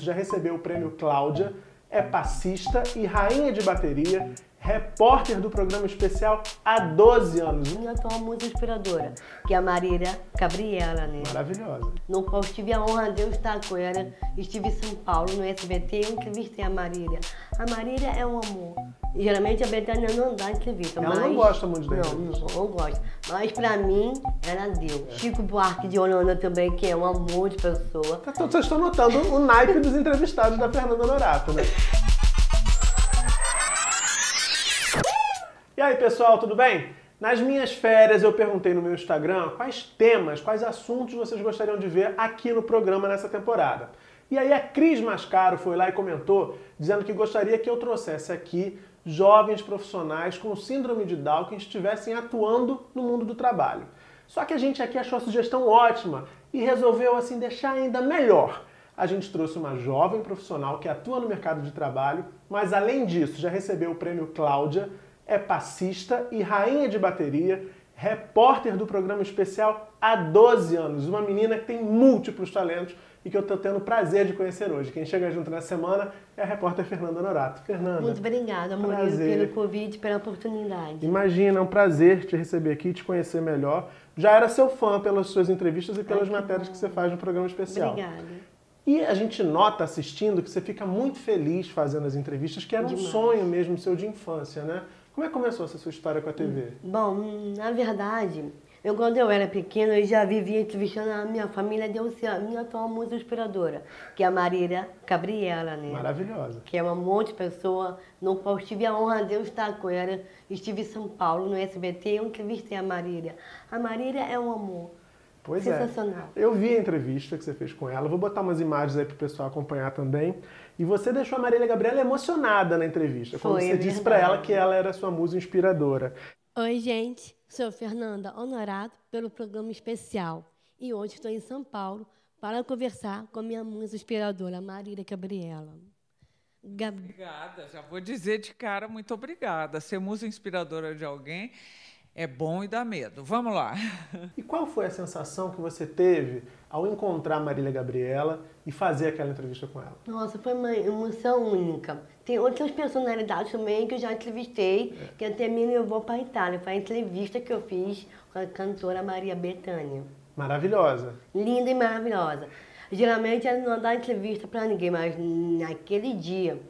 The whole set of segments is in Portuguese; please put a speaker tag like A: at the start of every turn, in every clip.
A: Já recebeu o prêmio Cláudia, é passista e rainha de bateria, repórter do programa especial há 12 anos.
B: Minha atual musa inspiradora, que é a Marília Gabriela, né?
A: Maravilhosa.
B: No qual tive a honra de eu estar com ela. Estive em São Paulo, no SBT, eu entrevistei a Marília. A Marília é um amor. E, geralmente a Betânia não dá entrevista.
A: Ela
B: mas...
A: não gosta muito da
B: Não,
A: entrevista.
B: não, não gosta. Mas pra mim, ela deu. Chico Buarque de Holanda também, que é um amor de pessoa.
A: Tá- Vocês estão notando o naipe dos entrevistados da Fernanda Norato, né? E aí, pessoal, tudo bem? Nas minhas férias eu perguntei no meu Instagram quais temas, quais assuntos vocês gostariam de ver aqui no programa nessa temporada. E aí a Cris Mascaro foi lá e comentou dizendo que gostaria que eu trouxesse aqui jovens profissionais com síndrome de Down que estivessem atuando no mundo do trabalho. Só que a gente aqui achou a sugestão ótima e resolveu assim deixar ainda melhor. A gente trouxe uma jovem profissional que atua no mercado de trabalho, mas além disso já recebeu o prêmio Cláudia, é passista e rainha de bateria, repórter do programa especial há 12 anos. Uma menina que tem múltiplos talentos e que eu estou tendo o prazer de conhecer hoje. Quem chega junto na semana é a repórter Fernanda Norato. Fernanda.
B: Muito obrigada, Murilo, pelo convite, pela oportunidade.
A: Imagina, é um prazer te receber aqui, te conhecer melhor. Já era seu fã pelas suas entrevistas e pelas
B: que
A: matérias
B: bom.
A: que você faz no programa especial.
B: Obrigada.
A: E a gente nota assistindo que você fica muito feliz fazendo as entrevistas, que era um
B: Demais.
A: sonho mesmo seu de infância, né? Como é que começou essa sua história com a TV?
B: Bom, na verdade, eu quando eu era pequena, eu já vivia entrevistando a minha família de Oceano, minha atual musa inspiradora, que é a Marília Gabriela, né?
A: Maravilhosa.
B: Que é uma monte de pessoa, no qual tive a honra de eu estar com ela. Estive em São Paulo, no SBT, eu entrevistei a Marília. A Marília é um amor.
A: Pois
B: Sensacional.
A: é. Eu vi a entrevista que você fez com ela, vou botar umas imagens aí pro pessoal acompanhar também. E você deixou a Marília Gabriela emocionada na entrevista, quando
B: Foi,
A: você
B: é
A: disse pra
B: verdade.
A: ela que ela era sua musa inspiradora.
B: Oi, gente. Sou Fernanda Honorato pelo programa especial. E hoje estou em São Paulo para conversar com minha musa inspiradora, Marília Gabriela. Gab...
C: Obrigada, já vou dizer de cara muito obrigada. Ser musa inspiradora de alguém é bom e dá medo. Vamos lá.
A: E qual foi a sensação que você teve ao encontrar a Marília Gabriela e fazer aquela entrevista com ela?
B: Nossa, foi uma emoção única. Tem outras personalidades também que eu já entrevistei, que até me levou para a Itália. Foi a entrevista que eu fiz com a cantora Maria Bethânia.
A: Maravilhosa.
B: Linda e maravilhosa. Geralmente ela não dá entrevista para ninguém, mas naquele dia,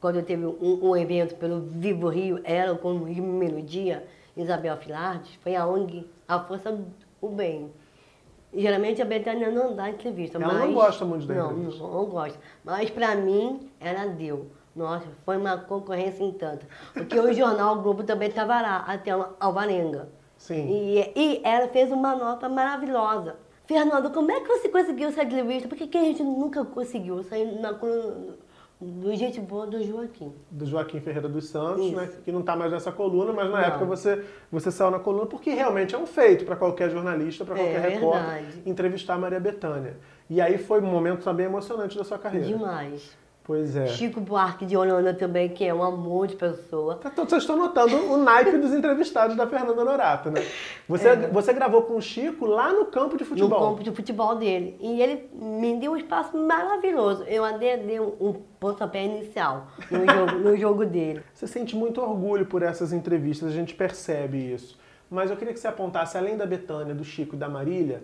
B: quando teve um, um evento pelo Vivo Rio, ela com o Rio Melodia, Isabel Filardes, foi a ONG A Força do Bem. E, geralmente a Betânia não dá entrevista,
A: Ela
B: mas...
A: não gosta muito da
B: não,
A: entrevista.
B: Não, não gosta. Mas para mim, ela deu. Nossa, foi uma concorrência em tanto. Porque o jornal o Globo também estava lá, até Alvarenga.
A: Sim.
B: E, e ela fez uma nota maravilhosa. Fernando, como é que você conseguiu essa entrevista? Porque que a gente nunca conseguiu sair na coluna do Gente Boa do Joaquim.
A: do Joaquim Ferreira dos Santos,
B: Isso.
A: né, que não está mais nessa coluna, mas na
B: Não.
A: época você, você saiu na coluna porque realmente é um feito para qualquer jornalista, para
B: É
A: qualquer repórter,
B: verdade.
A: entrevistar a Maria Bethânia. E aí foi um momento também emocionante da sua carreira.
B: Demais.
A: Pois é.
B: Chico Buarque de Holanda também, que é um amor de pessoa.
A: Tá- Vocês estão notando o naipe dos entrevistados da Fernanda Norato, né? Você, você gravou com o Chico lá no campo de
B: É. no
A: futebol.
B: campo de futebol dele. E ele me deu um espaço maravilhoso. Eu até dei um, um pontapé inicial no jogo, no jogo dele.
A: Você sente muito orgulho por essas entrevistas, a gente percebe isso. Mas eu queria que você apontasse, além da Betânia, do Chico e da Marília,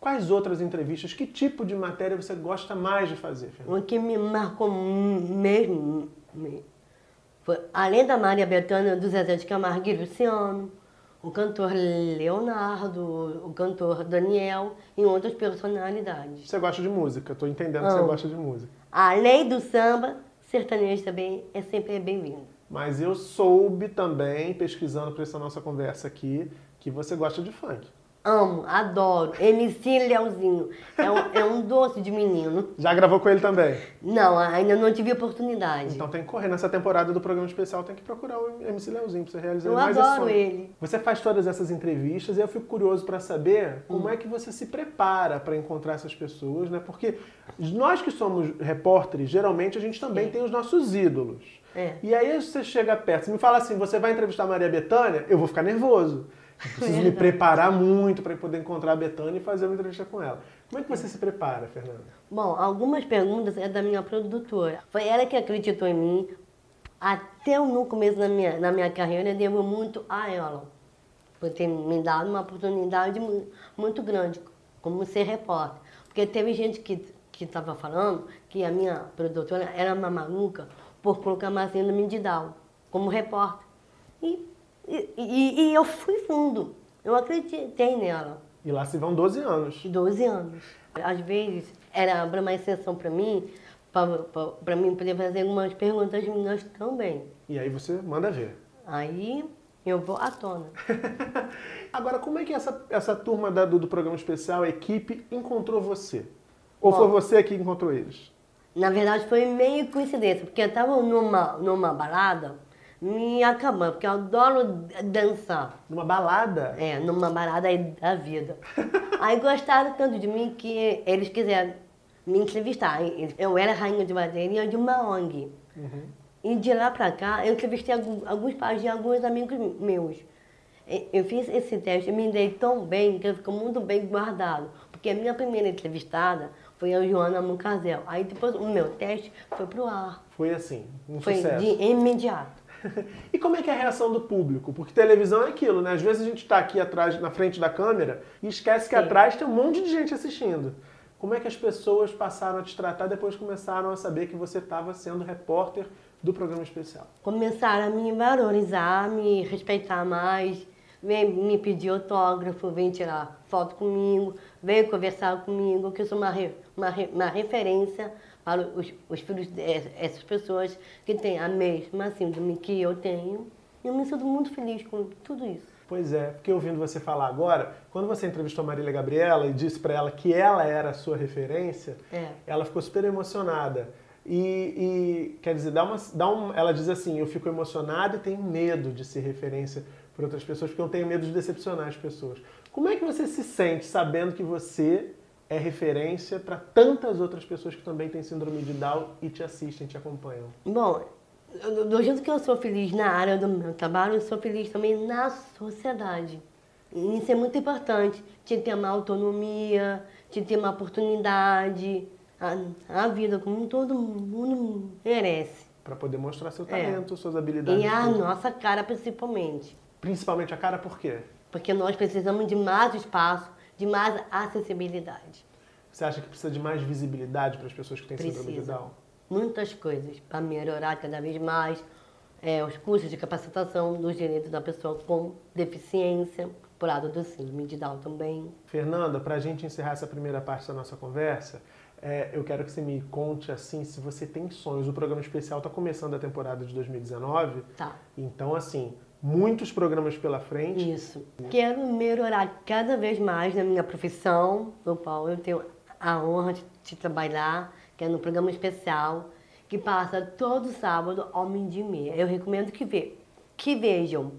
A: quais outras entrevistas, que tipo de matéria você gosta mais de fazer, Fernanda?
B: O que me marcou mesmo, me- foi, além da Maria Bethânia, do Zezé de Camargo e Luciano, o cantor Leonardo, o cantor Daniel e outras personalidades.
A: Você gosta de música, tô entendendo que você gosta de música.
B: Além do samba, sertanejo também é sempre bem-vindo.
A: Mas eu soube também, pesquisando para essa nossa conversa aqui, que você gosta de funk.
B: Amo, adoro. MC Leozinho. É um, é um doce de menino.
A: Já gravou com ele também?
B: Não, ainda não tive oportunidade.
A: Então tem que correr. Nessa temporada do programa especial tem que procurar o MC Leozinho pra você realizar
B: Eu
A: mais esse
B: adoro ele.
A: Você faz todas essas entrevistas e eu fico curioso para saber como
B: Hum.
A: é que você se prepara para encontrar essas pessoas, né? Porque nós que somos repórteres, geralmente a gente também
B: Sim.
A: tem os nossos ídolos.
B: É.
A: E aí você chega perto, você me fala assim, você vai entrevistar a Maria Bethânia, eu vou ficar nervoso. Preciso me preparar muito para poder encontrar a Betânia e fazer uma entrevista com ela. Como é que você se prepara, Fernanda?
B: Bom, algumas perguntas é da minha produtora. Foi ela que acreditou em mim. Até no começo da minha, da minha carreira, eu devo muito a ela. Por ter me dado uma oportunidade muito grande, como ser repórter. Porque teve gente que estava falando que a minha produtora era uma maluca por colocar de Down como repórter. E, e, e eu fui fundo. Eu acreditei nela.
A: E lá se vão 12 anos.
B: 12 anos. Às vezes era uma exceção para mim, para mim poder fazer algumas perguntas minhas também.
A: E aí você manda ver.
B: Aí eu vou à tona.
A: Agora, como é que essa, essa turma da, do, do, programa especial, a equipe, encontrou você? Ou Bom, foi você que encontrou eles?
B: Na verdade, foi meio coincidência, porque eu estava numa, numa balada me acabando, porque eu adoro dançar.
A: Numa balada?
B: É, numa balada da vida. aí gostaram tanto de mim que eles quiseram me entrevistar. Eu era rainha de bateria de uma ONG. Uhum. E de lá pra cá, eu entrevistei alguns pais de alguns amigos meus. Eu fiz esse teste, eu me dei tão bem que ficou muito bem guardado. Porque a minha primeira entrevistada foi a Joana Mucazel. Aí depois o meu teste foi pro ar.
A: Foi assim, um
B: foi
A: sucesso.
B: de imediato.
A: e como é que é a reação do público? Porque televisão é aquilo, né? Às vezes a gente está aqui atrás, na frente da câmera, e esquece que Sim. atrás tem um monte de gente assistindo. Como é que as pessoas passaram a te tratar depois começaram a saber que você estava sendo repórter do programa especial?
B: Começaram a me valorizar, me respeitar mais, vem me pedir autógrafo, vem tirar foto comigo, vem conversar comigo, que eu sou uma, uma, uma referência para os, os filhos dessas pessoas que têm a mesma síndrome que eu tenho. Eu me sinto muito feliz com tudo isso.
A: Pois é, porque ouvindo você falar agora, quando você entrevistou a Marília Gabriela e disse para ela que ela era a sua referência, é. ela ficou super emocionada. E, e, quer dizer, dá uma, dá um, ela diz assim: eu fico emocionada e tenho medo de ser referência para outras pessoas, porque eu tenho medo de decepcionar as pessoas. Como é que você se sente sabendo que você é referência para tantas outras pessoas que também têm síndrome de Down e te assistem, te acompanham?
B: Bom, do jeito que eu sou feliz na área do meu trabalho, eu sou feliz também na sociedade. E isso é muito importante, de ter uma autonomia, de ter uma oportunidade, a, a vida como todo mundo merece.
A: Para poder mostrar seu é. talento, é. suas habilidades.
B: E a nossa cara principalmente.
A: Principalmente a cara por quê?
B: Porque nós precisamos de mais espaço de mais acessibilidade.
A: Você acha que precisa de mais visibilidade para as pessoas que têm precisa. síndrome de Down?
B: Muitas coisas para melhorar cada vez mais é, os cursos de capacitação dos direitos da pessoa com deficiência, por lado do síndrome de Down também.
A: Fernanda, para a gente encerrar essa primeira parte da nossa conversa, é, eu quero que você me conte assim se você tem sonhos. O programa especial está começando a temporada de 2019.
B: Tá.
A: Então, assim, muitos programas pela frente.
B: Isso. Quero melhorar cada vez mais na minha profissão, no qual eu tenho a honra de, trabalhar, que é no programa especial, que passa todo sábado ao meio-dia meia. Eu recomendo que, ve que vejam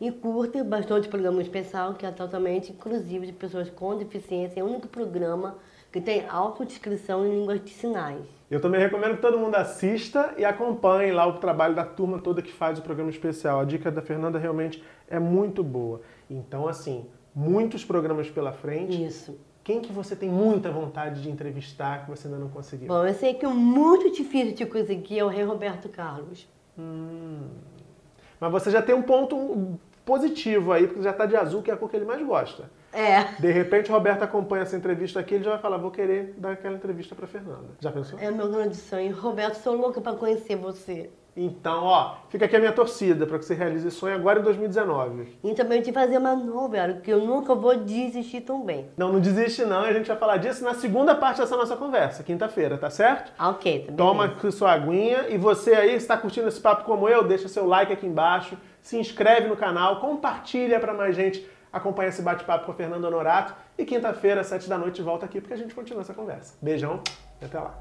B: e curtem bastante o programa especial, que é totalmente inclusivo de pessoas com deficiência. É o único programa que tem autodescrição em línguas de sinais.
A: Eu também recomendo que todo mundo assista e acompanhe lá o trabalho da turma toda que faz o programa especial. A dica da Fernanda realmente é muito boa. Então, assim, muitos programas pela frente.
B: Isso.
A: Quem que você tem muita vontade de entrevistar que você ainda não conseguiu?
B: Bom, eu sei que o muito difícil de conseguir é o rei Roberto Carlos.
A: Hum. Mas você já tem um ponto positivo aí, porque já está de azul, que é a cor que ele mais gosta.
B: É.
A: De repente, Roberto acompanha essa entrevista aqui, ele já vai falar, vou querer dar aquela entrevista para Fernanda. Já pensou?
B: É meu grande sonho. Roberto, sou louca para conhecer você.
A: Então, ó, fica aqui a minha torcida para que você realize esse sonho agora em 2019.
B: E também de fazer uma novela, que eu nunca vou desistir também.
A: Não, não desiste não, a gente vai falar disso na segunda parte dessa nossa conversa, quinta-feira, tá certo?
B: Ok, tá
A: Toma sua aguinha e você aí está curtindo esse papo como eu, deixa seu like aqui embaixo, se inscreve no canal, compartilha para mais gente acompanha esse bate-papo com o Fernando Honorato e quinta-feira, às sete da noite, volta aqui porque a gente continua essa conversa. Beijão e até lá.